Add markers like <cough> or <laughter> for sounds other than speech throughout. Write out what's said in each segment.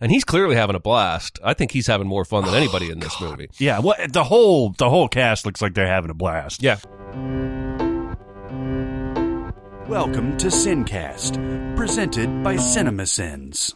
and he's clearly having a blast. I think he's having more fun than <sighs> oh, anybody in Oh, this movie. Yeah, well, the whole the whole cast looks like they're having a blast. Yeah. Welcome to Sincast, presented by CinemaSins.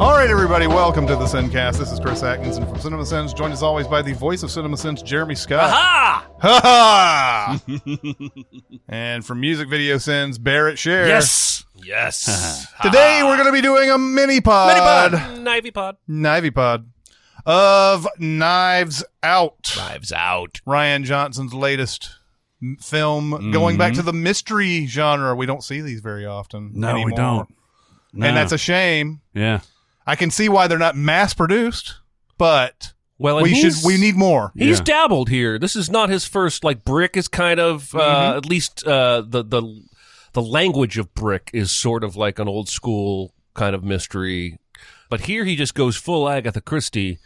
All right, everybody, welcome to the Sincast. This is Chris Atkinson from CinemaSins, joined as always by the voice of CinemaSins, Jeremy Scott. Ha! Ha ha! <laughs> and from Music Video Sins, Barrett Share. Yes. Yes. Today we're going to be doing a mini pod, Knivey pod. Knivey pod Knivy pod. of Knives Out. Knives out. Rian Johnson's latest m- film, going back to mm-hmm. the mystery genre. We don't see these very often. No, anymore. we don't. No. And that's a shame. yeah. I can see why they're not mass produced, but Well, we should we need more. He's Yeah. dabbled here. This is not his first. Like brick is kind of uh, at least uh, the the the language of brick is sort of like an old school kind of mystery. But here he just goes full Agatha Christie.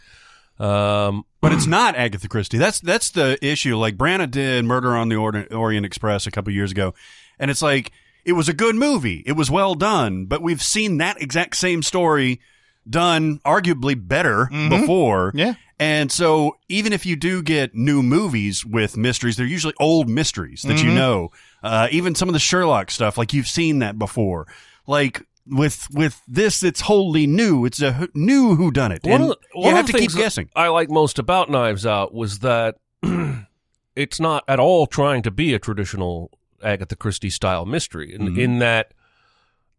Um, <clears throat> But it's not Agatha Christie. That's that's the issue. Like Branagh did Murder on the Orient Express a couple years ago, and it's like it was a good movie. It was well done, but we've seen that exact same story done arguably better before. Yeah. And so even if you do get new movies with mysteries, they're usually old mysteries that you know. Uh, even some of the Sherlock stuff, like you've seen that before. Like with with this, it's wholly new. It's a new who done it. One And of the- you have to keep guessing. I like most about Knives Out was that <clears throat> it's not at all trying to be a traditional Agatha Christie style mystery. In, Mm-hmm. in that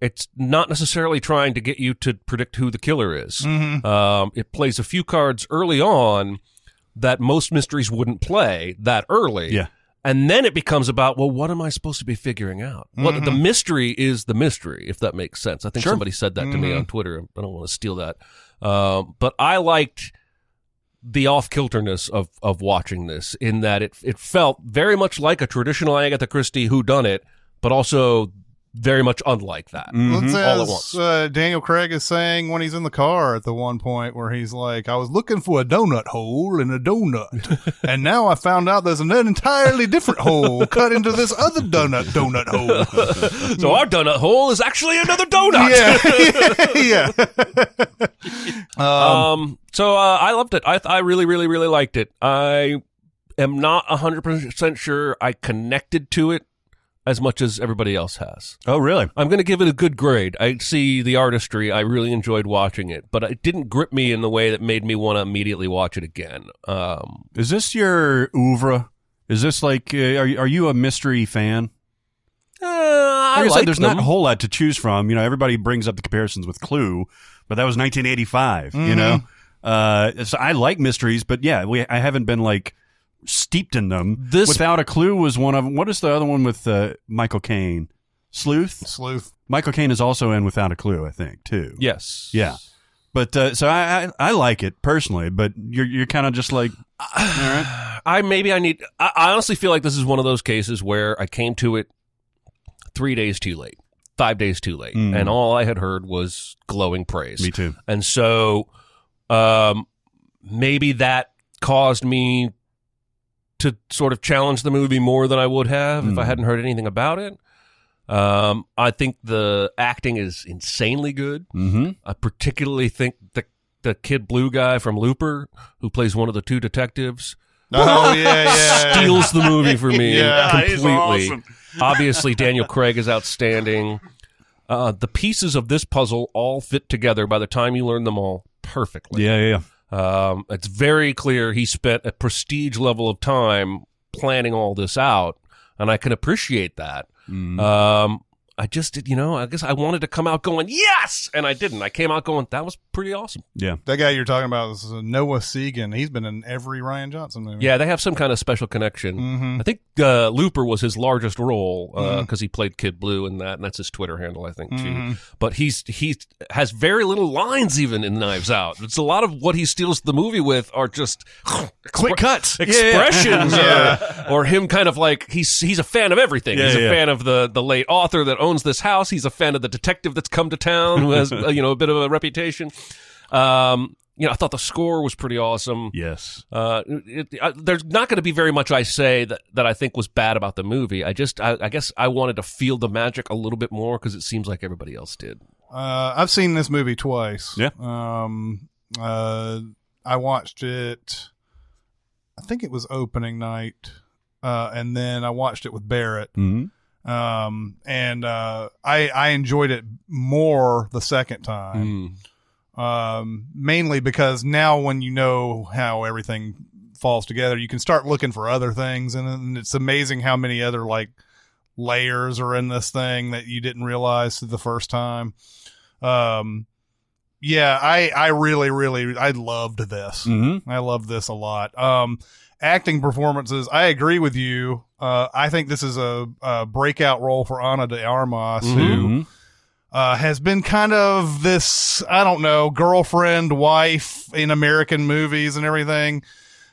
it's not necessarily trying to get you to predict who the killer is. Mm-hmm. Um, it plays a few cards early on that most mysteries wouldn't play that early. Yeah. And then it becomes about, well, what am I supposed to be figuring out? What the mystery is the mystery, if that makes sense. I think Mm-hmm. Sure. somebody said that to me on Twitter. I don't want to steal that. Um, but I liked the off kilterness of of watching this in that it it felt very much like a traditional Agatha Christie who done it, but also very much unlike that. Let's say All at as, once. Uh, Daniel Craig is saying when he's in the car at the one point where he's like, "I was looking for a donut hole in a donut, <laughs> and now I found out there's an entirely different hole cut into this other donut donut hole." <laughs> So our donut hole is actually another donut. yeah, <laughs> yeah. Um, so uh, I loved it. I I really really really liked it. I am not hundred percent sure I connected to it as much as everybody else has. Oh, really? I'm going to give it a good grade. I see the artistry. I really enjoyed watching it, but it didn't grip me in the way that made me want to immediately watch it again. Um, Is this your oeuvre? Is this like, uh, are, you- are you a mystery fan? uh, I Like I said, there's them. not a whole lot to choose from. You know, everybody brings up the comparisons with Clue, but that was 1985. You Mm-hmm. know, uh, so I like mysteries, but yeah, we, I haven't been like steeped in them. This- Without a Clue was one of them. What is the other one with uh, Michael Caine? Sleuth. Sleuth. Michael Caine is also in Without a Clue, I think, too. Yes. Yeah. But uh, so I, I I like it personally, but you're you're kind of just like <sighs> all right. I maybe I need. I, I honestly feel like this is one of those cases where I came to it three days too late, five days too late, Mm. and all I had heard was glowing praise. Me too. And so, um, maybe that caused me to sort of challenge the movie more than I would have if I Mm. hadn't heard anything about it. Um, I think the acting is insanely good. Mm-hmm. I particularly think the the kid blue guy from Looper, who plays one of the two detectives, Oh yeah, yeah. steals the movie for me <laughs> Yeah, completely. awesome. Obviously, Daniel Craig is outstanding. Uh, the pieces of this puzzle all fit together by the time you learn them all perfectly. Yeah, yeah, yeah. Um, it's very clear he spent a prestige level of time planning all this out, and I can appreciate that. Mm. Um, I just did, you know, I guess I wanted to come out going yes, and I didn't. I came out going that was pretty awesome. yeah. That guy you're talking about is uh, Noah Segan. He's been in every Rian Johnson movie. Yeah, they have some kind of special connection. Mhm. I think uh, Looper was his largest role Mm-hmm. because he played Kid Blue in that, and that's his Twitter handle, I think, too. Mm-hmm. But he's he has very little lines even in Knives Out. It's a lot of what he steals the movie with are just Quick cuts. Yeah, yeah. expressions, <laughs> or, or him kind of like he's he's a fan of everything. Yeah, he's a fan of the the late author that owns this house. He's a fan of the detective that's come to town who has <laughs> uh, you know a bit of a reputation. Um, you know, I thought the score was pretty awesome. Yes. Uh, it, I, there's not going to be very much I say that, that I think was bad about the movie. I just, I, I guess I wanted to feel the magic a little bit more because it seems like everybody else did. Uh, I've seen this movie twice. Yeah. Um, uh, I watched it. I think it was opening night, uh, and then I watched it with Barrett. hmm Um, and uh, I I enjoyed it more the second time. Mm. um, mainly because now when you know how everything falls together, you can start looking for other things, and, and it's amazing how many other like layers are in this thing that you didn't realize the first time. Um, yeah, I I really really I loved this. hmm I loved this a lot. Um, acting performances, I agree with you. Uh, I think this is a, a breakout role for Ana de Armas, who hmm uh, has been kind of this, I don't know, girlfriend, wife in American movies and everything.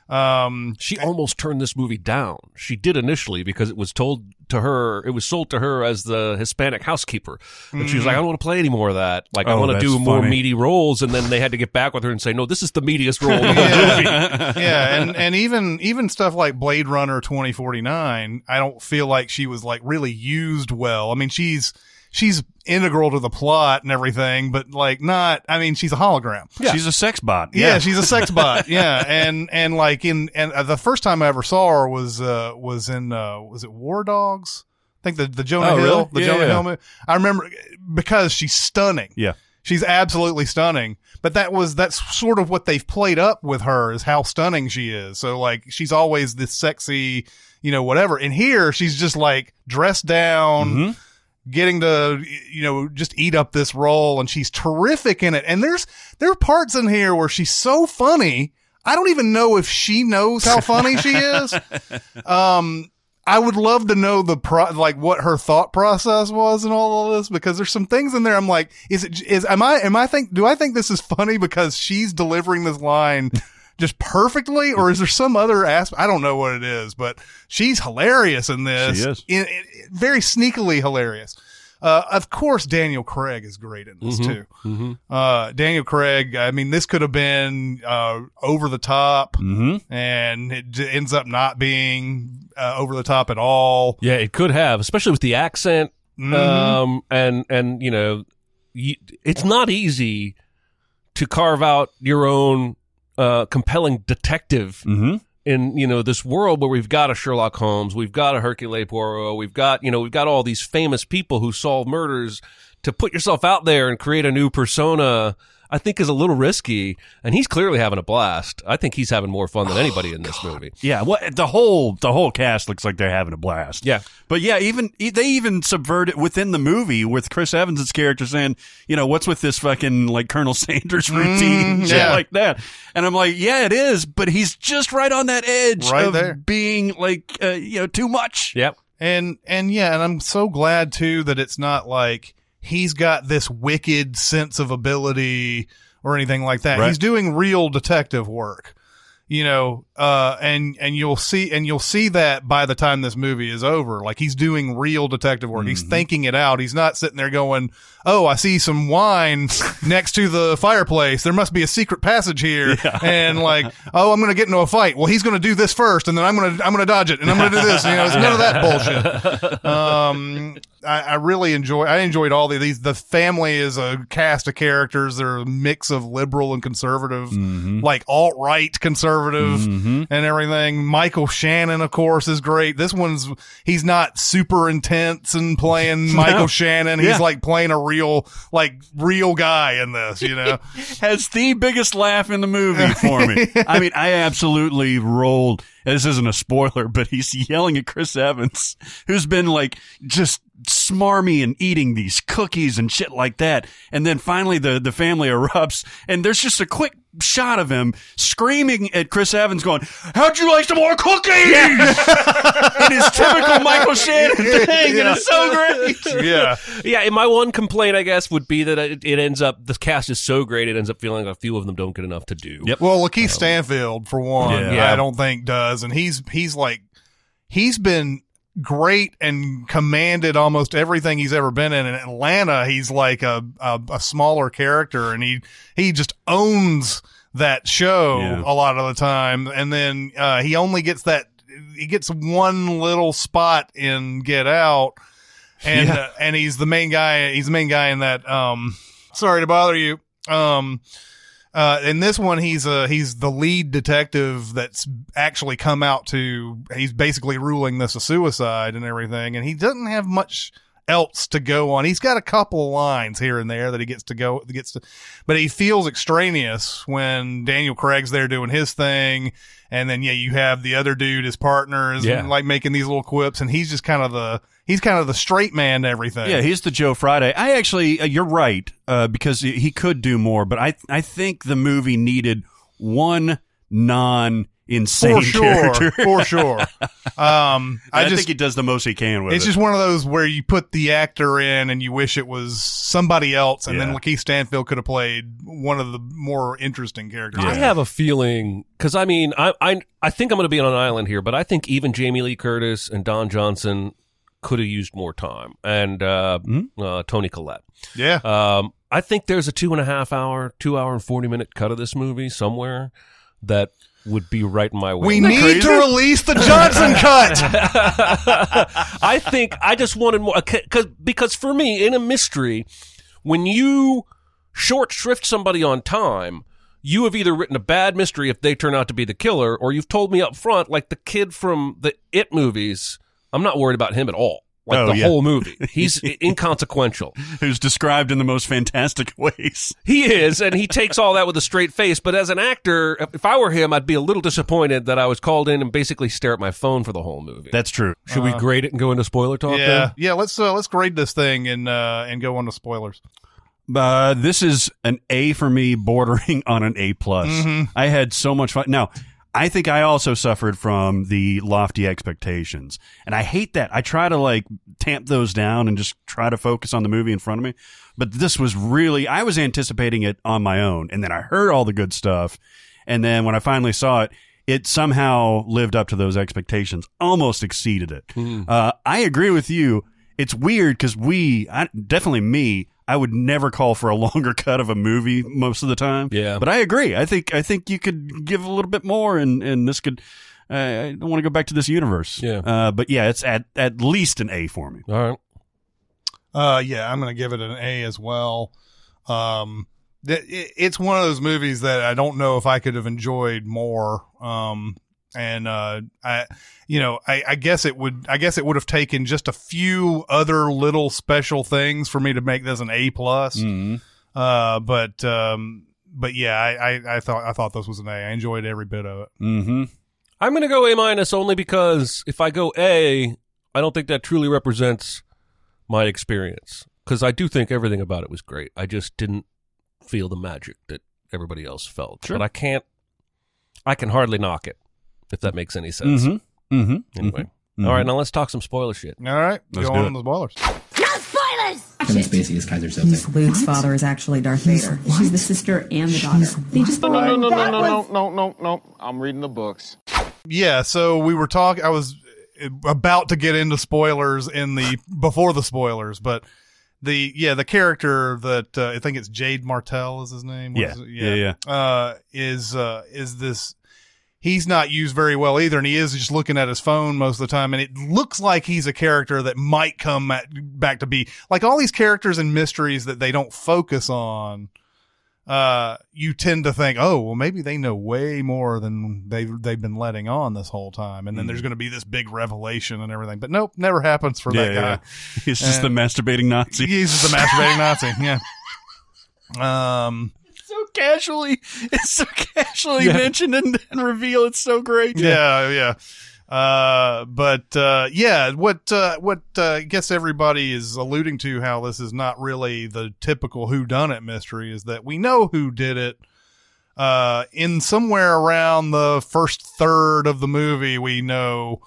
Um, She almost turned this movie down. She did initially because it was told to her, it was sold to her as the Hispanic housekeeper. And she was like, I don't want to play any more of that. Like, I Oh, want to that's do more meaty roles. And then they had to get back with her and say, no, this is the meatiest role in the whole <laughs> movie. <laughs> yeah, and and even even stuff like Blade Runner 2049, I don't feel like she was like really used well. I mean, she's she's integral to the plot and everything, but like not. I mean, she's a hologram. Yeah. She's a sex bot. Yeah, she's a sex <laughs> bot. Yeah, and and like in and uh, the first time I ever saw her was uh was in uh was it War Dogs? I think the the Jonah Oh, Hill, really? the Yeah, Jonah yeah. Hill movie. I remember because she's stunning. Yeah. She's absolutely stunning. But that was that's sort of what they've played up with her is how stunning she is. So like she's always this sexy, you know, whatever. And here she's just like dressed down Mhm. Getting to you know just eat up this role and she's terrific in it. And there's there are parts in here where she's so funny i don't even know if she knows how funny she is. <laughs> Um i would love to know the pro like what her thought process was and all of this because there's some things in there i'm like is it is am i am i think do i think this is funny because she's delivering this line just perfectly or is there some other aspect i don't know what it is but she's hilarious in this She is. in, in- very sneakily hilarious uh, of course daniel craig is great in this too Mhm. uh, daniel craig i mean this could have been uh, over the top hmm and it j- ends up not being uh, over the top at all Yeah, it could have, especially with the accent. Mhm. Um, and, and, you know, you, it's not easy to carve out your own, uh, compelling detective hmm in you know this world where we've got a Sherlock Holmes, we've got a Hercule Poirot, we've got you know we've got all these famous people who solve murders. To put yourself out there and create a new persona, I think is a little risky. And he's clearly having a blast. I think he's having more fun than anybody in this movie. Yeah, what the whole the whole cast looks like they're having a blast. Yeah. but yeah, even e- they even subvert it within the movie with Chris Evans' character saying, you know, what's with this fucking like Colonel <laughs> Sanders routine, <laughs> Mm, shit yeah. like that. And I'm like, yeah, it is, but he's just right on that edge Right of there. being like, uh, you know, too much. Yep. and and yeah and i'm so glad too that it's not like he's got this wicked sense of ability or anything like that Right. he's doing real detective work you know uh and and you'll see and you'll see that by the time this movie is over. Like he's doing real detective work. He's thinking it out. He's not sitting there going oh i see some wine <laughs> next to the fireplace. There must be a secret passage here. <laughs> And like oh i'm gonna get into a fight. Well he's gonna do this first and then i'm gonna i'm gonna dodge it and i'm gonna do this. You know it's none of that bullshit. <laughs> Um I, I really enjoy i enjoyed all the, these the family is a cast of characters. They're a mix of liberal and conservative like alt-right conservative Mm-hmm. and everything michael shannon of course is great this one's he's not super intense and playing <laughs> michael shannon he's Yeah. like playing a real like real guy in this you know <laughs> has the biggest laugh in the movie <laughs> for me. I mean, I absolutely rolled. This isn't a spoiler, but he's yelling at Chris Evans, who's been like just smarmy and eating these cookies and shit like that. And then finally the, the family erupts and there's just a quick shot of him screaming at Chris Evans going, how'd you like some more cookies? <laughs> in his typical Michael Shannon <laughs> thing. And it's so great. yeah Yeah, and my one complaint, I guess, would be that it, it ends up the cast is so great, it ends up feeling like a few of them don't get enough to do. Yep. Well, Lakeith um, Stanfield for one, Yeah. Yeah. I don't think does, and he's he's like he's been great and commanded almost everything he's ever been in. In Atlanta, he's like a a, a smaller character, and he he just owns that show Yeah. a lot of the time, and then uh, he only gets that he gets one little spot in Get Out, and Yeah. uh, and he's the main guy. He's the main guy in that. Um, sorry to bother you. Um, uh, in this one, he's uh he's the lead detective that's actually come out to. He's basically ruling this a suicide and everything, and he doesn't have much else to go on. He's got a couple of lines here and there that he gets to go gets to, but he feels extraneous when Daniel Craig's there doing his thing, and then yeah, you have the other dude, his partner, is Yeah. like making these little quips, and he's just kind of the he's kind of the straight man to everything. Yeah, he's the Joe Friday. I actually, uh, you're right, uh, because he- he could do more, but I, I think the movie needed one non insane for sure, character. <laughs> for sure. Um, I, I just think he does the most he can with It's it. It's just one of those where you put the actor in and you wish it was somebody else, and then Yeah. Lakeith Stanfield could have played one of the more interesting characters. I have a feeling because I mean I I I think I'm going to be on an island here, but I think even Jamie Lee Curtis and Don Johnson could have used more time, and uh, uh, Toni Collette. Yeah. Um, I think there's a two and a half hour, two hour and forty minute cut of this movie somewhere that would be right in my way. we need to release the Johnson <laughs> cut. <laughs> I think I just wanted more because because for me in a mystery, when you short shrift somebody on time, you have either written a bad mystery if they turn out to be the killer, or you've told me up front, like the kid from the It movies. I'm not worried about him at all. Like Oh, the yeah. whole movie, he's <laughs> inconsequential. Who's described in the most fantastic <laughs> ways. He is, and he takes all that with a straight face. But as an actor, if I were him, I'd be a little disappointed that I was called in and basically stare at my phone for the whole movie. That's true. Should we grade it and go into spoiler talk? yeah, then? yeah. Let's uh, let's grade this thing and uh, and go on to spoilers. Uh, this is an A for me, bordering <laughs> on an A plus. I had so much fun. Now, I think I also suffered from the lofty expectations, and I hate that. I try to like tamp those down and just try to focus on the movie in front of me. But this was really, I was anticipating it on my own, and then I heard all the good stuff, and then when I finally saw it. It somehow lived up to those expectations, almost exceeded it. Uh, I agree with you. It's weird because we, I, definitely me, I would never call for a <laughs> longer cut of a movie most of the time. Yeah. but I agree. I think I think you could give a little bit more, and and this could. Uh, I don't want to go back to this universe. Yeah. uh, but yeah, it's at at least an A for me. All right. Uh, yeah, I'm gonna give it an A as well. Um, th- it's one of those movies that I don't know if I could have enjoyed more. Um, and uh, I, you know, I, I guess it would. I guess it would have taken just a few other little special things for me to make this an A plus. Mm-hmm. Uh, but um, but yeah, I, I, I thought I thought this was an A. I enjoyed every bit of it. Mm-hmm. I'm going to go A minus only because if I go A, I don't think that truly represents my experience. Because I do think everything about it was great. I just didn't feel the magic that everybody else felt. Sure. But I can't. I can hardly knock it, if that makes any sense. Mm-hmm. Mm-hmm. Anyway, Mhm. all right. Now let's talk some spoiler shit. All right, Let's go do on it. to the spoilers. No spoilers! Kevin Spacey is Keyser Miss Soze. Luke's father is actually Darth Vader. She's the sister and the daughter. They just No, no, no, no, no, no, no, no, no. I'm reading the books. Yeah, so we were talking. I was about to get into spoilers in the before the spoilers, but the yeah the character that uh, I think it's Jade Martell is his name. Yeah. is it? Yeah, yeah. Uh, is uh, is this? He's not used very well either, and he is just looking at his phone most of the time. And it looks like he's a character that might come at, back to be like all these characters and mysteries that they don't focus on uh, you tend to think, oh, well, maybe they know way more than they've they've been letting on this whole time, and then there's going to be this big revelation and everything. But nope, never happens for that Yeah, guy. yeah. He's just the masturbating Nazi. He's just a masturbating Nazi. Yeah. <laughs> Um. Casually, it's so casually mentioned and, and revealed. It's so great. Yeah. Yeah. Uh, but uh, yeah, what uh, what uh, I guess everybody is alluding to how this is not really the typical who done it mystery is that we know who did it. Uh, in somewhere around the first third of the movie, we know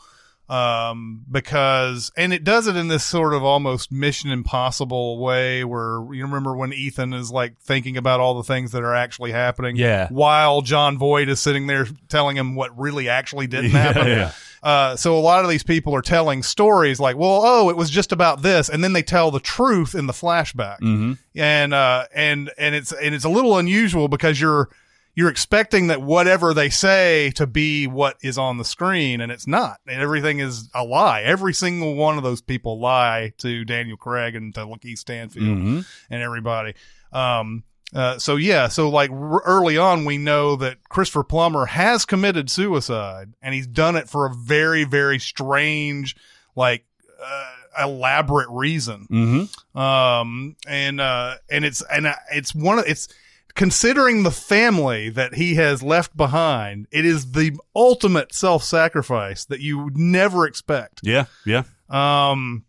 um because and it does it in this sort of almost mission impossible way where you remember when Ethan is like thinking about all the things that are actually happening Yeah. while Jon Voight is sitting there telling him what really actually didn't <laughs> happen yeah. uh, so a lot of these people are telling stories like, well, oh, it was just about this, and then they tell the truth in the flashback, Mm-hmm. and uh, and and it's and it's a little unusual because you're you're expecting that whatever they say to be what is on the screen, and it's not. And everything is a lie. Every single one of those people lie to Daniel Craig and to Lakeith Stanfield Mm-hmm. and everybody. Um, uh, so yeah, so like r- early on, we know that Christopher Plummer has committed suicide, and he's done it for a very, very strange, like uh, elaborate reason. Mm-hmm. Um, and uh, and it's and uh, it's one of it's considering the family that he has left behind. It is the ultimate self sacrifice that you would never expect. Yeah, yeah. Um,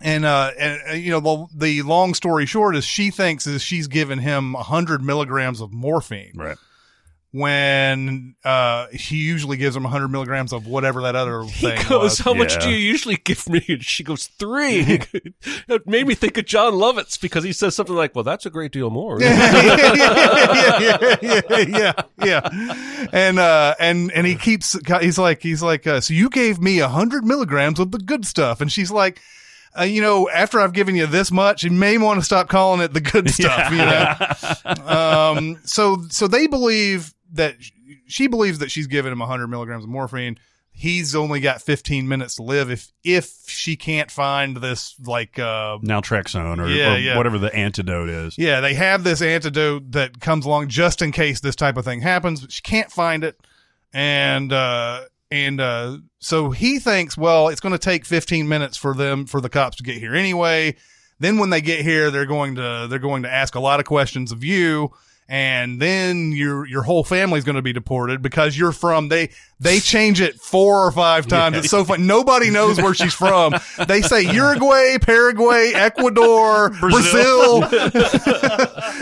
and, uh, and, uh, you know, the, the long story short is she thinks is she's given him a hundred milligrams of morphine Right. When, uh, she usually gives him a hundred milligrams of whatever that other thing. He thing goes, was. "How much do you usually give me?" And she goes, three. <laughs> it made me think of Jon Lovitz because he says something like, "Well, that's a great deal more." <laughs> yeah, yeah, yeah, yeah, yeah. And, uh, and, and he keeps, he's like, he's like, uh, so you gave me a hundred milligrams of the good stuff. And she's like, uh, you know, after I've given you this much, you may want to stop calling it the good <laughs> stuff, you know? um, so, so they believe that she believes that she's given him 100 milligrams of morphine. He's only got 15 minutes to live if if she can't find this like uh Naltrexone or, Yeah, or yeah. whatever the antidote is. yeah, they have this antidote that comes along just in case this type of thing happens, but she can't find it. And uh and uh so he thinks, well, it's going to take 15 minutes for them for the cops to get here anyway. Then when they get here, they're going to they're going to ask a lot of questions of you and then your your whole family's going to be deported because you're from they they change it four or five times. It's so fun. Nobody knows where she's from. They say Uruguay, Paraguay, Ecuador, Brazil. <laughs>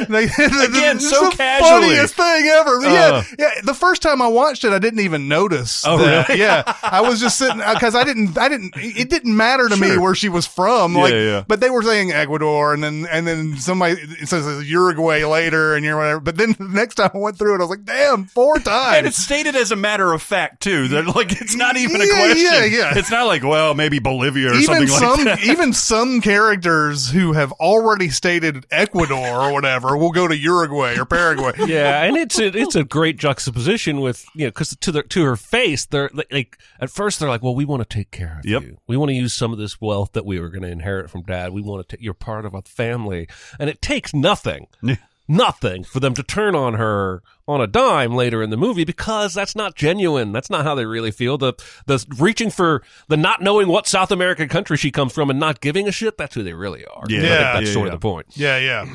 they, <laughs> Again, it's so the casually. funniest thing ever. Uh. yeah, yeah. The first time I watched it, I didn't even notice. Oh, that. really? Yeah, I was just sitting because I didn't. I didn't. It didn't matter to me where she was from. Yeah, Like, yeah. but they were saying Ecuador, and then and then somebody says Uruguay later, and you're whatever. But then <laughs> the next time I went through it, I was like, damn, four times. <laughs> And it's stated as a matter of fact too. That like it's not even a Yeah, question. yeah, yeah. It's not like well maybe Bolivia or even something some like that. even some characters who have already stated Ecuador or whatever will go to Uruguay or Paraguay. <laughs> yeah, and it's a, it's a great juxtaposition with you know because to the to her face they're like, like at first they're like, well, we want to take care of Yep. you. We want to use some of this wealth that we were going to inherit from dad. We want to take you're part of a family, and it takes nothing. Yeah. Nothing for them to turn on her on a dime later in the movie because that's not genuine. That's not how they really feel. The the reaching for the not knowing what South American country she comes from and not giving a shit. That's who they really are. Yeah. I think Yeah. that's Yeah, sort yeah. of the point. Yeah, yeah.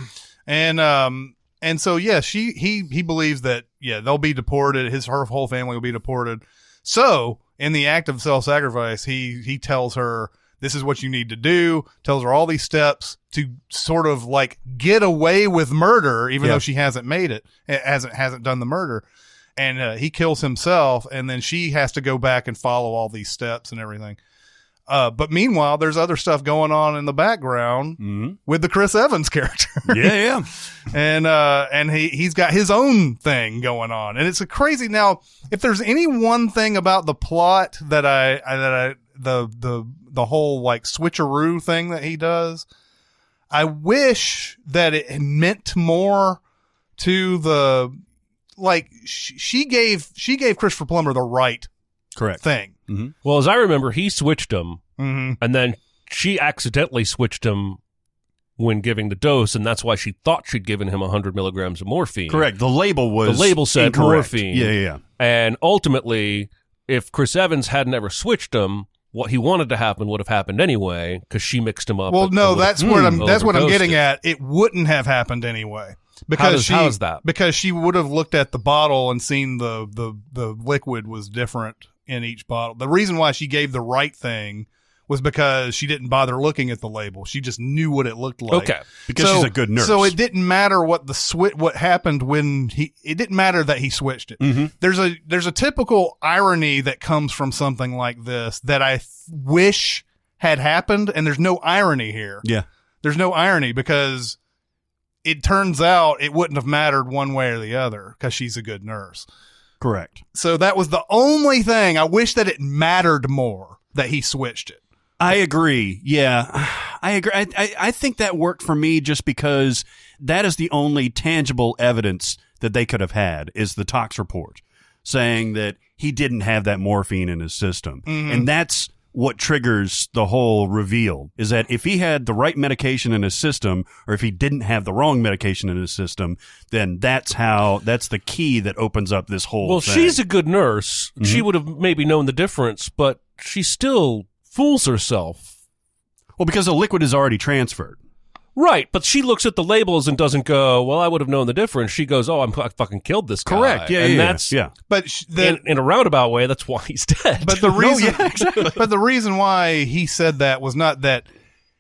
And um and so yeah, she he he believes that yeah, they'll be deported, his her whole family will be deported. So, in the act of self-sacrifice, he he tells her this is what you need to do, tells her all these steps to sort of like get away with murder even Yeah. though she hasn't made it, hasn't hasn't done the murder. And uh, he kills himself and then she has to go back and follow all these steps and everything. Uh, but meanwhile, there's other stuff going on in the background Mhm. with the Chris Evans <laughs> character Yeah, yeah. and uh and he he's got his own thing going on and it's a crazy now if there's any one thing about the plot that i, I that i the the the whole like switcheroo thing that he does i wish that it meant more to the like sh- she gave she gave christopher plummer the right Correct. thing Well, as I remember, he switched him, mm-hmm. and then she accidentally switched him when giving the dose, and that's why she thought she'd given him 100 milligrams of morphine. Correct. The label was The label said incorrect. morphine. Yeah, yeah, yeah. And ultimately, if Chris Evans had never switched him, what he wanted to happen would have happened anyway because she mixed him up. well and- no and that's would what i'm that's what i'm getting it. at it wouldn't have happened anyway because does- she how is that? because she would have looked at the bottle and seen the the the liquid was different in each bottle the reason why she gave the right thing was because she didn't bother looking at the label she just knew what it looked like Okay. Because she's a good nurse. so it didn't matter what the switch what happened when he it didn't matter that he switched it Mm-hmm. there's a there's a typical irony that comes from something like this that i th- wish had happened and there's no irony here Yeah. there's no irony because it turns out it wouldn't have mattered one way or the other because she's a good nurse. Correct. So that was the only thing. I wish that it mattered more that he switched it. I agree. Yeah, <sighs> I agree. I, I, I think that worked for me just because that is the only tangible evidence that they could have had is the tox report saying that he didn't have that morphine in his system. And that's what triggers the whole reveal is that if he had the right medication in his system or if he didn't have the wrong medication in his system, then that's how that's the key that opens up this whole Well, thing. she's a good nurse. Mm-hmm. She would have maybe known the difference, but she still fools herself. well because the liquid is already transferred. Right, but she looks at the labels and doesn't go, "Well, I would have known the difference." She goes, "Oh, I'm I fucking killed this guy." Correct. Yeah, and yeah, that's yeah. But sh- the, in, in a roundabout way. That's why he's dead. But the <laughs> reason, yeah, exactly. but the reason why he said that was not that.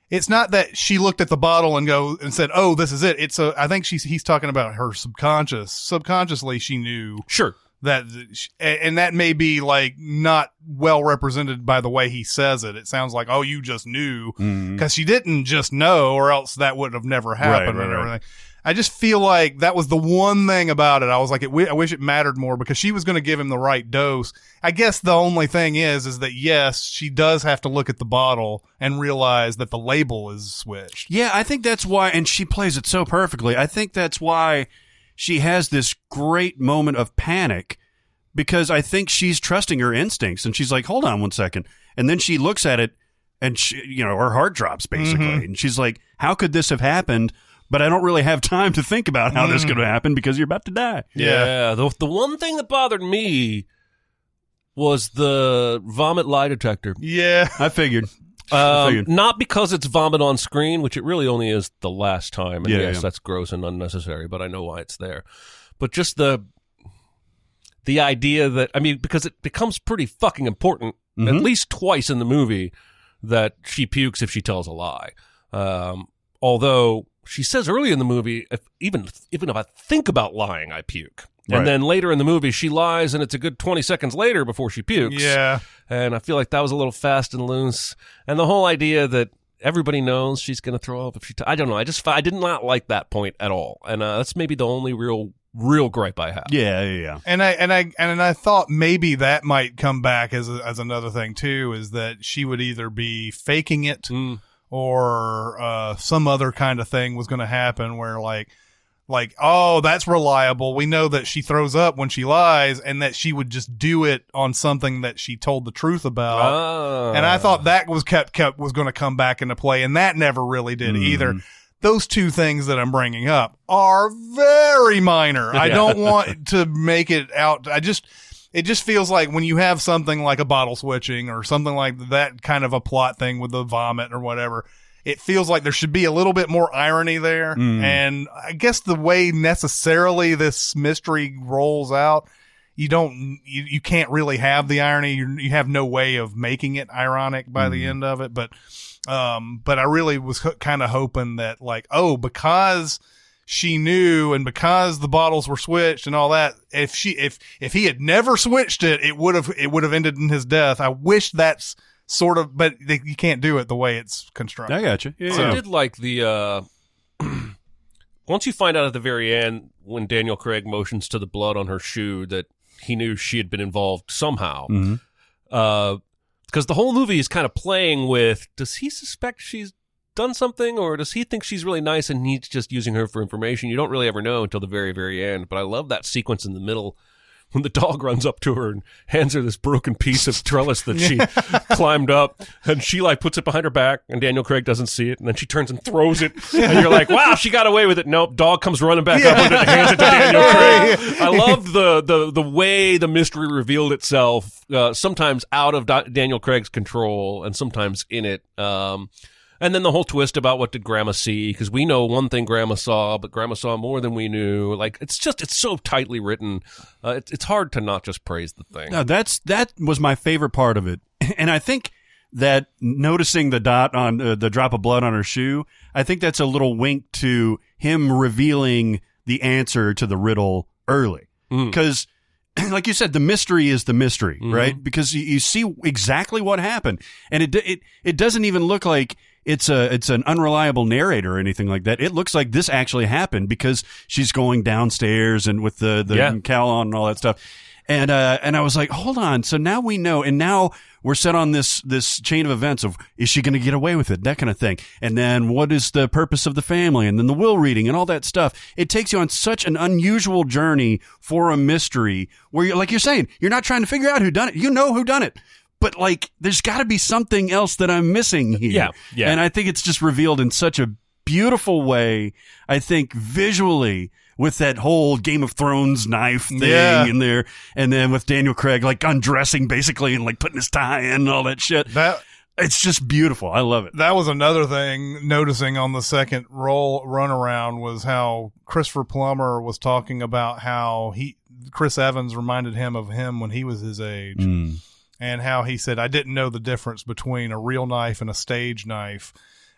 It's not that she looked at the bottle and go and said, "Oh, this is it." It's a. I think she's he's talking about her subconscious. Subconsciously, she knew sure, that, and that may be like not well represented by the way he says it. It sounds like, "Oh, you just knew," mm-hmm. because she didn't just know, or else that would have never happened right, and right. I just feel like that was the one thing about it. I was like, it, I wish it mattered more because she was going to give him the right dose. I guess the only thing is, is that yes, she does have to look at the bottle and realize that the label is switched. Yeah, I think that's why, and she plays it so perfectly. I think that's why she has this great moment of panic because I think she's trusting her instincts and she's like, hold on one second. And then she looks at it and she, you know, her heart drops mm-hmm. basically. And she's like, how could this have happened? But I don't really have time to think about how this mm-hmm. could have happened because you're about to die. yeah. The the one thing that bothered me was the vomit lie detector. Yeah. I figured. Um, not because it's vomit on screen, which it really only is the last time. And Yeah, yes, yeah. that's gross and unnecessary, but I know why it's there. But just the the idea that I mean, because it becomes pretty fucking important Mm-hmm. at least twice in the movie that she pukes if she tells a lie. Um, although she says early in the movie, if, even even if I think about lying, I puke. Right. And then later in the movie, she lies, and it's a good twenty seconds later before she pukes Yeah. and I feel like that was a little fast and loose. And the whole idea that everybody knows she's going to throw up if she, t- I don't know. I just, I did not like that point at all, and uh, that's maybe the only real, real gripe I have. Yeah, yeah, yeah. And I and I and I thought maybe that might come back as a, as another thing too is that she would either be faking it Mm. or uh, some other kind of thing was going to happen where like like oh that's reliable we know that she throws up when she lies and that she would just do it on something that she told the truth about Ah. and I thought that was kept kept was going to come back into play, and that never really did either. Those two things that I'm bringing up are very minor. I don't want <laughs> to make it out. I just it just feels like when you have something like a bottle switching or something like that kind of a plot thing with the vomit or whatever. It feels like there should be a little bit more irony there. And I guess the way necessarily this mystery rolls out, you don't you, you can't really have the irony. You, you have no way of making it ironic by the end of it. But um but i really was kind of hoping that like oh because she knew and because the bottles were switched and all that if she if if he had never switched it it would have it would have ended in his death. I wish that's sort of but they, you can't do it the way it's constructed I got you. Yeah, I did like the, uh, <clears throat> once you find out at the very end when Daniel Craig motions to the blood on her shoe that he knew she had been involved somehow. Mm-hmm. Uh, because the whole movie is kind of playing with does he suspect she's done something or does he think she's really nice and he's just using her for information you don't really ever know until the very very end but i love that sequence in the middle when the dog runs up to her and hands her this broken piece of trellis that she <laughs> climbed up and she like puts it behind her back and daniel craig doesn't see it and then she turns and throws it and you're like wow she got away with it. Nope dog comes running back up and hands it to daniel craig. I love the the the way the mystery revealed itself uh, sometimes out of Da- daniel craig's control and sometimes in it. Um and then the whole twist about what did grandma see because we know one thing grandma saw but grandma saw more than we knew. Like it's just it's so tightly written. Uh, it's it's hard to not just praise the thing. No, that's that was my favorite part of it, <laughs> and I think that noticing the dot on uh, the drop of blood on her shoe, I think that's a little wink to him revealing the answer to the riddle early, because. <clears throat> Like you said, the mystery is the mystery, right? Because you, you see exactly what happened, and it it it doesn't even look like it's a it's an unreliable narrator or anything like that. It looks like this actually happened because she's going downstairs and with the the Yeah. cowl on and all that stuff. And uh, and I was like, hold on. So now we know, and now we're set on this this chain of events of is she going to get away with it, that kind of thing. And then what is the purpose of the family, and then the will reading and all that stuff. It takes you on such an unusual journey for a mystery where you're like you're saying, you're not trying to figure out who done it. You know who done it. But like, there's got to be something else that I'm missing here. Yeah, yeah. And I think it's just revealed in such a beautiful way. I think visually with that whole Game of Thrones knife thing Yeah. in there, and then with Daniel Craig like undressing basically and like putting his tie in and all that shit. That It's just beautiful. I love it. that was another thing noticing on the second roll runaround was how Christopher Plummer was talking about how he Chris Evans reminded him of him when he was his age. Mm. And how he said I didn't know the difference between a real knife and a stage knife.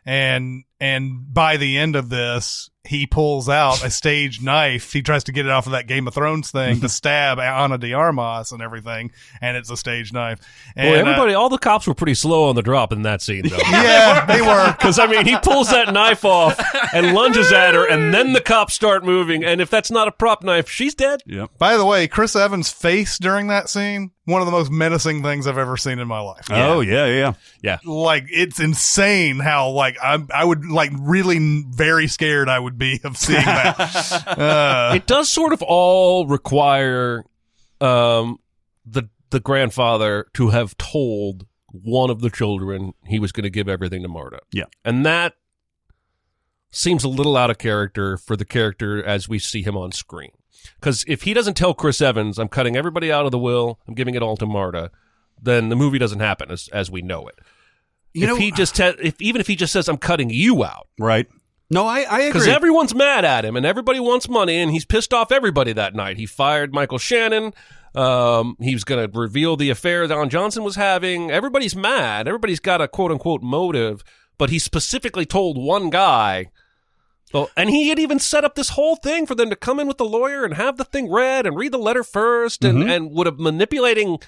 And and by the end of this, he pulls out a stage <laughs> knife. He tries to get it off of that Game of Thrones thing to <laughs> stab Ana de Armas and everything, and it's a stage knife. And, Boy, uh, everybody, all the cops were pretty slow on the drop in that scene, though. <laughs> yeah, they were. Because I mean, he pulls that knife off and lunges at her, and then the cops start moving. And if that's not a prop knife, she's dead. Yep. By the way, Chris Evans' face during that scene, one of the most menacing things I've ever seen in my life. Oh yeah, yeah. Yeah, like it's insane how like I I would like really very scared I would be <laughs> of seeing that. <laughs> uh, it does sort of all require um, the the grandfather to have told one of the children he was going to give everything to Marta. Yeah. and that seems a little out of character for the character as we see him on screen. Because if he doesn't tell Chris Evans, "I'm cutting everybody out of the will, I'm giving it all to Marta," then the movie doesn't happen as as we know it. You if know, he just te- if even if he just says, "I'm cutting you out," right. No, I I Because everyone's mad at him and everybody wants money and he's pissed off everybody that night. He fired Michael Shannon. Um, he was going to reveal the affair that Don Johnson was having. Everybody's mad. Everybody's got a quote unquote motive, but he specifically told one guy. Well, and he had even set up this whole thing for them to come in with the lawyer and have the thing read and read the letter 1st and, mm-hmm. and would a manipulating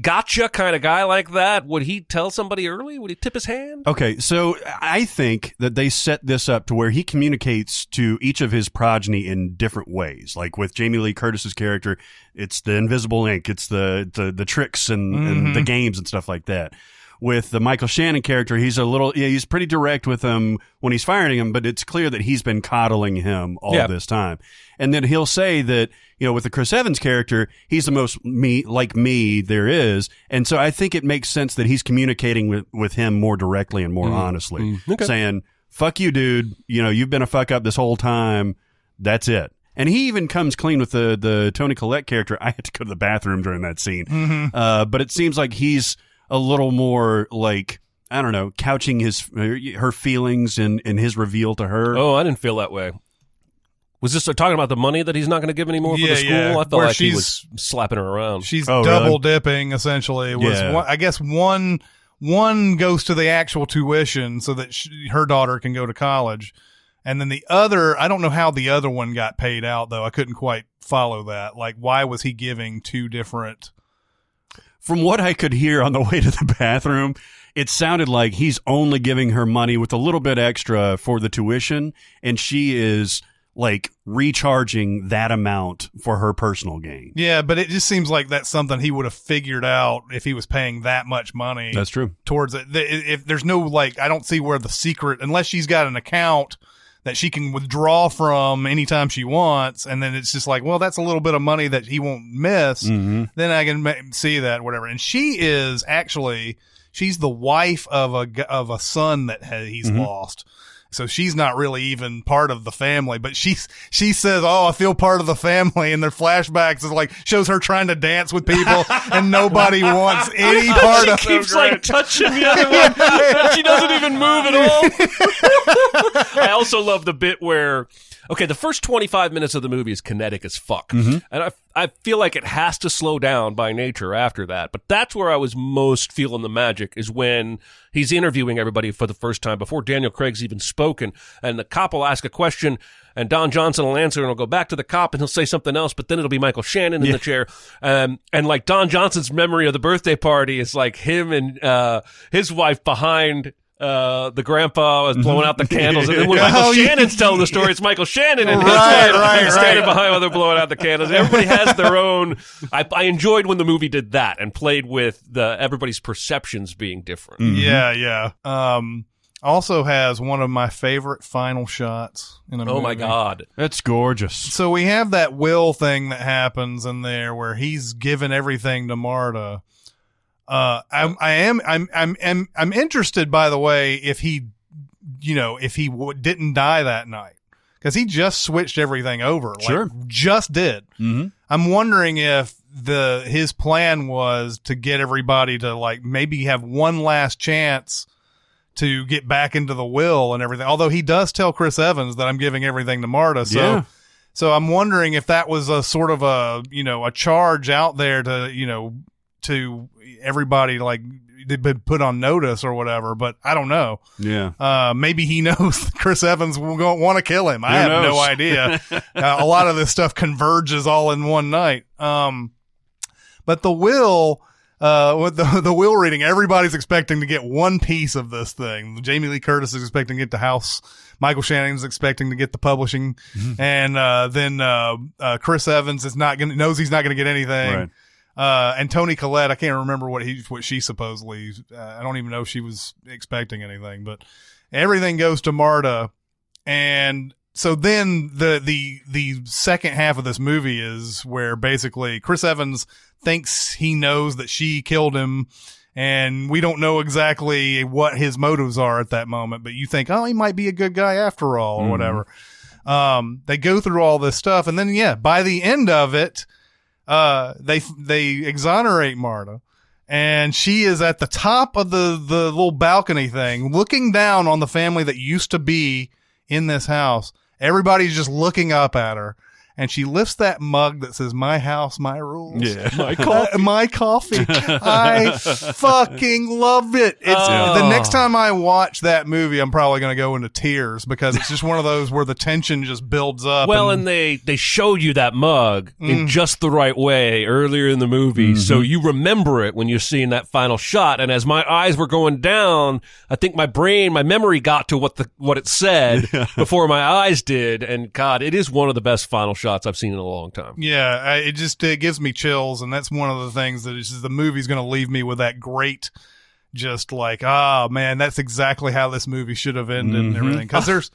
gotcha kind of guy like that, would he tell somebody early? Would he tip his hand? Okay, so I think that they set this up to where he communicates to each of his progeny in different ways. Like with Jamie Lee Curtis's character, it's the invisible ink, it's the the, the tricks and, and the mm-hmm. games and stuff like that. With the Michael Shannon character, he's a little, yeah, he's pretty direct with him when he's firing him, but it's clear that he's been coddling him all Yeah. this time. And then he'll say that, you know, with the Chris Evans character, he's the most me, like me there is. And so I think it makes sense that he's communicating with, with him more directly and more mm-hmm. honestly, mm-hmm. saying, fuck you, dude. You know, you've been a fuck up this whole time. That's it. And he even comes clean with the, the Toni Collette character. <laughs> I had to go to the bathroom during that scene. Mm-hmm. Uh, but it seems like he's a little more like, I don't know, couching his, her feelings and, and his reveal to her. Oh, I didn't feel that way. Was this uh, talking about the money that he's not going to give anymore for the school? yeah. I felt Where like he she's- was slapping her around. she's Oh, double really? dipping essentially. Was Yeah. one, I guess one one goes to the actual tuition so that she, her daughter can go to college, and then the other I don't know how the other one got paid out though. I couldn't quite follow that. Like, why was he giving two different? From what I could hear on the <laughs> way to the bathroom, it sounded like he's only giving her money with a little bit extra for the tuition, and she is like recharging that amount for her personal gain. Yeah, but it just seems like that's something he would have figured out if he was paying that much money. That's true. towards it. If there's no like, I don't see where the secret, unless she's got an account that she can withdraw from anytime she wants, and then it's just like, well, that's a little bit of money that he won't miss. Mm-hmm. Then I can ma- see that whatever. And she is actually she's the wife of a of a son that ha- he's mm-hmm. lost. So she's not really even part of the family, but she's she says, "Oh, I feel part of the family." And their flashbacks is like shows her trying to dance with people, <laughs> and nobody wants <laughs> any part she of She keeps like touching the other one. <laughs> she doesn't even move at all. I also love the bit where, okay, the first 25 minutes of the movie is kinetic as fuck. And I, I feel like it has to slow down by nature after that. But that's where I was most feeling the magic is when he's interviewing everybody for the first time before Daniel Craig's even spoken. And the cop will ask a question and Don Johnson will answer and he'll go back to the cop and he'll say something else, but then it'll be Michael Shannon in the chair. Um, and like Don Johnson's memory of the birthday party is like him and, uh, his wife behind uh, the grandpa was blowing out the candles, and then when <laughs> Michael Oh, yeah. Shannon's <laughs> telling the story, it's Michael Shannon and his Right, right, standing right. behind while they're blowing out the candles. Everybody has their <laughs> own. I, I enjoyed when the movie did that and played with the everybody's perceptions being different. Yeah, yeah. Um, also has one of my favorite final shots in a Oh my god! That's gorgeous. So we have that will thing that happens in there where he's given everything to Marta. Uh, I'm, I am, I'm, I'm, I'm, I'm interested, by the way, if he, you know, if he w- didn't die that night because he just switched everything over. like, Sure. just did. Mm-hmm. I'm wondering if the his plan was to get everybody to like maybe have one last chance to get back into the will and everything. Although he does tell Chris Evans that I'm giving everything to Marta. So Yeah. so I'm wondering if that was a sort of a you know a charge out there to you know to everybody like they've been put on notice or whatever. But I don't know. Yeah. Uh, maybe he <laughs> knows Chris Evans will go, want to kill him. I Who have no idea. <laughs> uh, a lot of this stuff converges all in one night. Um, but the will, uh, with the, the will reading, everybody's expecting to get one piece of this thing. Jamie Lee Curtis is expecting to get the house. Michael Shannon's expecting to get the publishing. Mm-hmm. And, uh, then, uh, uh, Chris Evans is not going to, knows he's not going to get anything. Right. Uh, and Toni Collette, I can't remember what he, what she supposedly, uh, I don't even know if she was expecting anything, but everything goes to Marta. And so then the, the, the second half of this movie is where basically Chris Evans thinks he knows that she killed him. And we don't know exactly what his motives are at that moment, but you think, oh, he might be a good guy after all, or whatever. Um, they go through all this stuff, and then yeah, by the end of it, uh, they they exonerate Marta, and she is at the top of the the little balcony thing, looking down on the family that used to be in this house. Everybody's just looking up at her, and she lifts that mug that says "My house, my rules." Yeah. <laughs> My Uh, my coffee. I <laughs> fucking love it. It's Oh. the next time I watch that movie, I'm probably going to go into tears because it's just one of those where the tension just builds up. Well, and they they showed you that mug Mm. in just the right way earlier in the movie, so you remember it when you're seeing that final shot. And as my eyes were going down, I think my brain, my memory got to what the what it said <laughs> before my eyes did. And God, it is one of the best final shots I've seen in a long time. Yeah, I, it just it gives me chills, and that's one of the things that is the movie's going to leave me with that great, just like ah man, that's exactly how this movie should have ended and everything. Because there's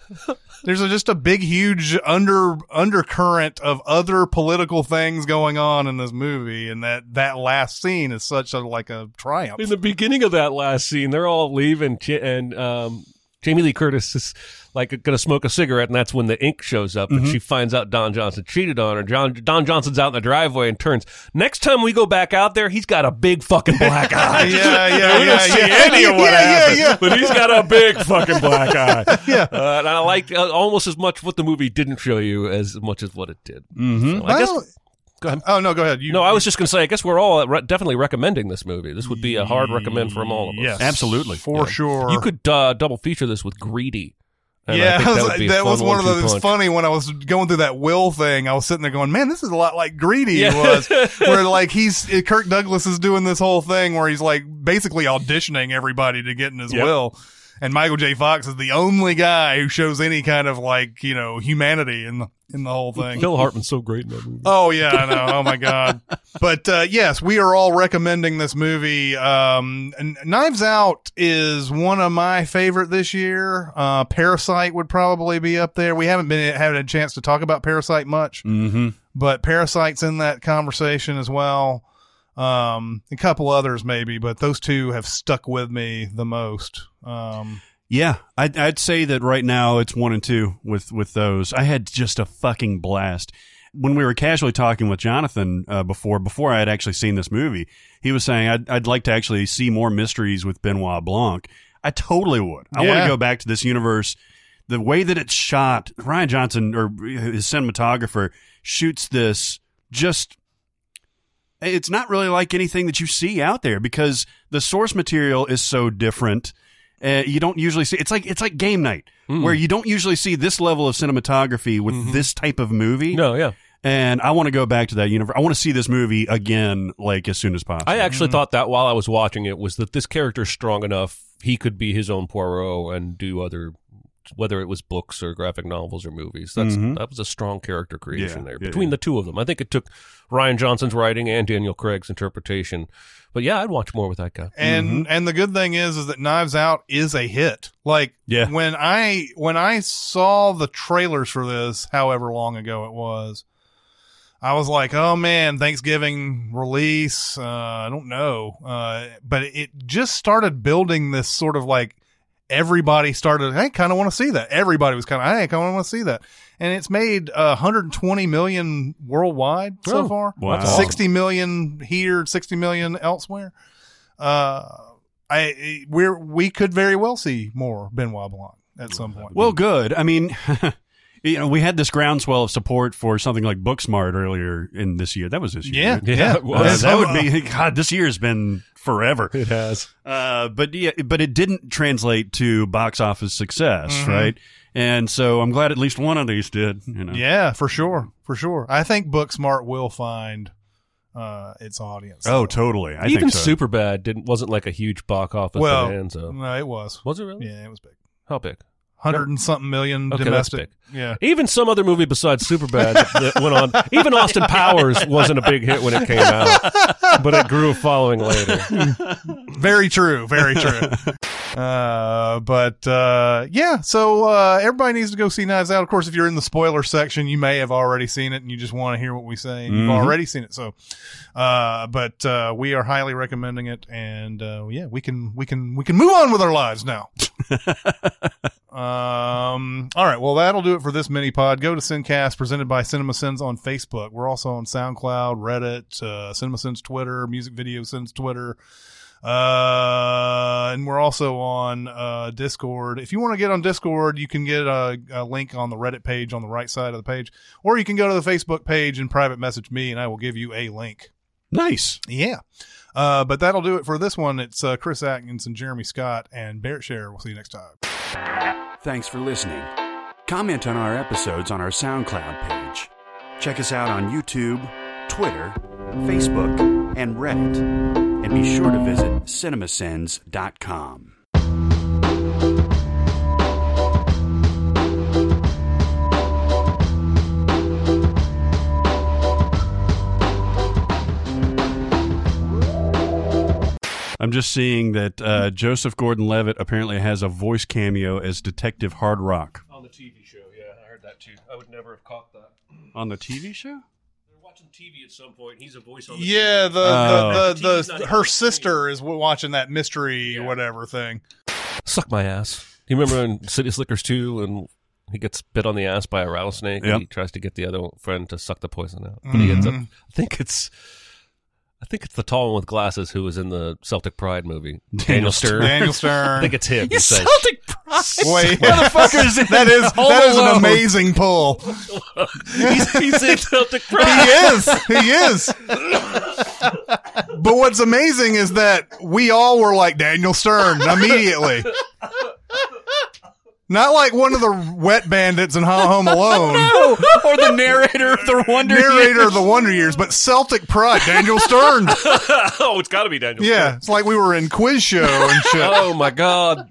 there's a, just a big huge under undercurrent of other political things going on in this movie, and that that last scene is such a like a triumph. In the beginning of that last scene, they're all leaving, and um, Jamie Lee Curtis is like going to smoke a cigarette, and that's when the ink shows up, and she finds out Don Johnson cheated on her. John Don Johnson's out in the driveway and turns. Next time we go back out there, he's got a big fucking black <laughs> eye. yeah, yeah, <laughs> we yeah, don't see yeah. any of what yeah, happened, yeah, yeah. but he's got a big fucking black <laughs> eye. Yeah. uh, and I like uh, almost as much what the movie didn't show you as much as what it did. Mm-hmm. So I guess. Well, Go ahead. oh no, go ahead. You, No, I was just going to say. I guess we're all re- definitely recommending this movie. This would be a hard recommend from all of us. yes, Absolutely. for sure. You could uh, double feature this with Greedy. And yeah, think I was that, <laughs> like- that was one of one-two those. Punch. funny when I was going through that will thing. I was sitting there going, "Man, this is a lot like Greedy Yeah. was." <laughs> where like he's Kirk Douglas is doing this whole thing where he's like basically auditioning everybody to get in his Yep. will, and Michael J. Fox is the only guy who shows any kind of like you know humanity in the in the whole thing. Phil Hartman's so great in that movie. Oh yeah, I know. Oh my god. <laughs> But uh, yes, we are all recommending this movie. Um, Knives Out is one of my favorite this year. Uh, Parasite would probably be up there. We haven't been having a chance to talk about Parasite much, Mm-hmm. but Parasite's in that conversation as well. Um, a couple others maybe, but those two have stuck with me the most. Um, Yeah, I'd, I'd say that right now it's one and two with with those. I had just a fucking blast when we were casually talking with Jonathan uh, before before I had actually seen this movie. He was saying I'd I'd like to actually see more mysteries with Benoit Blanc. I totally would. I want to go back to this universe. The way that it's shot, Rian Johnson or his cinematographer shoots this just it's not really like anything that you see out there because the source material is so different. Uh, you don't usually see it's like it's like game night hmm. where you don't usually see this level of cinematography with mm-hmm. this type of movie. No, yeah. And I want to go back to that universe. I want to see this movie again, like as soon as possible. I actually mm-hmm. thought that while I was watching it was that this character's strong enough he could be his own Poirot and do other, whether it was books or graphic novels or movies. That's Mhm. that was a strong character creation Yeah, there yeah, between yeah. the two of them. I think it took Rian Johnson's writing and Daniel Craig's interpretation. But yeah, I'd watch more with that guy. And and the good thing is is that Knives Out is a hit. Like Yeah. when I when I saw the trailers for this, however long ago it was, I was like, oh man, Thanksgiving release. Uh, I don't know, uh, but it just started building this sort of like everybody started. I kind of want to see that. Everybody was kind of I kind of want to see that. And it's made uh, 120 million worldwide so Oh, far. wow. Awesome. 60 million here, 60 million elsewhere. Uh, I we're we could very well see more Benoit Blanc at some point. Well, good. I mean, <laughs> you know, we had this groundswell of support for something like Booksmart earlier in this year. That was this year. yeah, right? Yeah, yeah. Uh, That's that would be God. This year has been forever. It has. Uh, but yeah, but it didn't translate to box office success, Mm-hmm. right? And so I'm glad at least one of these did. You know, Yeah, for sure, for sure. I think Booksmart will find uh, its audience. Oh, totally. I Even think so. Superbad didn't wasn't like a huge box office well, bonanza. no, it was. Was it really? Yeah, it was big. How big? Hundred and something million Okay, domestic. Yeah. Even some other movie besides Superbad that, that went on. Even Austin Powers wasn't a big hit when it came out, but it grew a following later. Very true. Very true. Uh, but uh, yeah, so uh, everybody needs to go see Knives Out. Of course, if you're in the spoiler section, you may have already seen it, and you just want to hear what we say. And You've Mhm. already seen it, so. Uh, but uh, we are highly recommending it, and uh, yeah, we can we can we can move on with our lives now. <laughs> Um, all right. Well, that'll do it for this mini pod. Go to Sincast presented by Cinema Sins on Facebook. We're also on SoundCloud, Reddit, uh, Cinema Sins Twitter, Music Video Sins Twitter. Uh, and we're also on, uh, Discord. If you want to get on Discord, you can get a, a link on the Reddit page on the right side of the page, or you can go to the Facebook page and private message me and I will give you a link. Nice. Yeah. Uh, but that'll do it for this one. It's, uh, Chris Atkins and Jeremy Scott and Barrett Share. We'll see you next time. Thanks for listening. Comment on our episodes on our SoundCloud page. Check us out on YouTube, Twitter, Facebook, and Reddit. And be sure to visit cinemasins.com. I'm just seeing that uh, Joseph Gordon-Levitt apparently has a voice cameo as Detective Hard Rock On the TV show, yeah, I heard that too. I would never have caught that. on the TV show. They're watching TV at some point. He's a voice on the Yeah, the Oh. the, the, TV's the her sister is watching that mystery Yeah. whatever thing. Suck my ass. Do you remember in City Slickers 2 and he gets bit on the ass by a rattlesnake Yep. and he tries to get the other friend to suck the poison out. But he ends up Mm-hmm. I think it's I think it's the tall one with glasses who was in the Celtic Pride movie. Daniel Stern. Daniel <laughs> Stern. I think it's him. He says, <laughs> Wait, <laughs> Motherfuckers in that is Home that is an Alone. amazing pull. he's, he's in Celtic Pride. He is. He is. but what's amazing is that we all were like Daniel Stern immediately. Not like one of the wet bandits in Home Alone. <laughs> or the narrator of the Wonder Years. Narrator Years. of the Wonder Years, but Celtic Pride, Daniel Stern. <laughs> oh, it's got to be Daniel Yeah, it's like we were in quiz show and shit. Oh my god.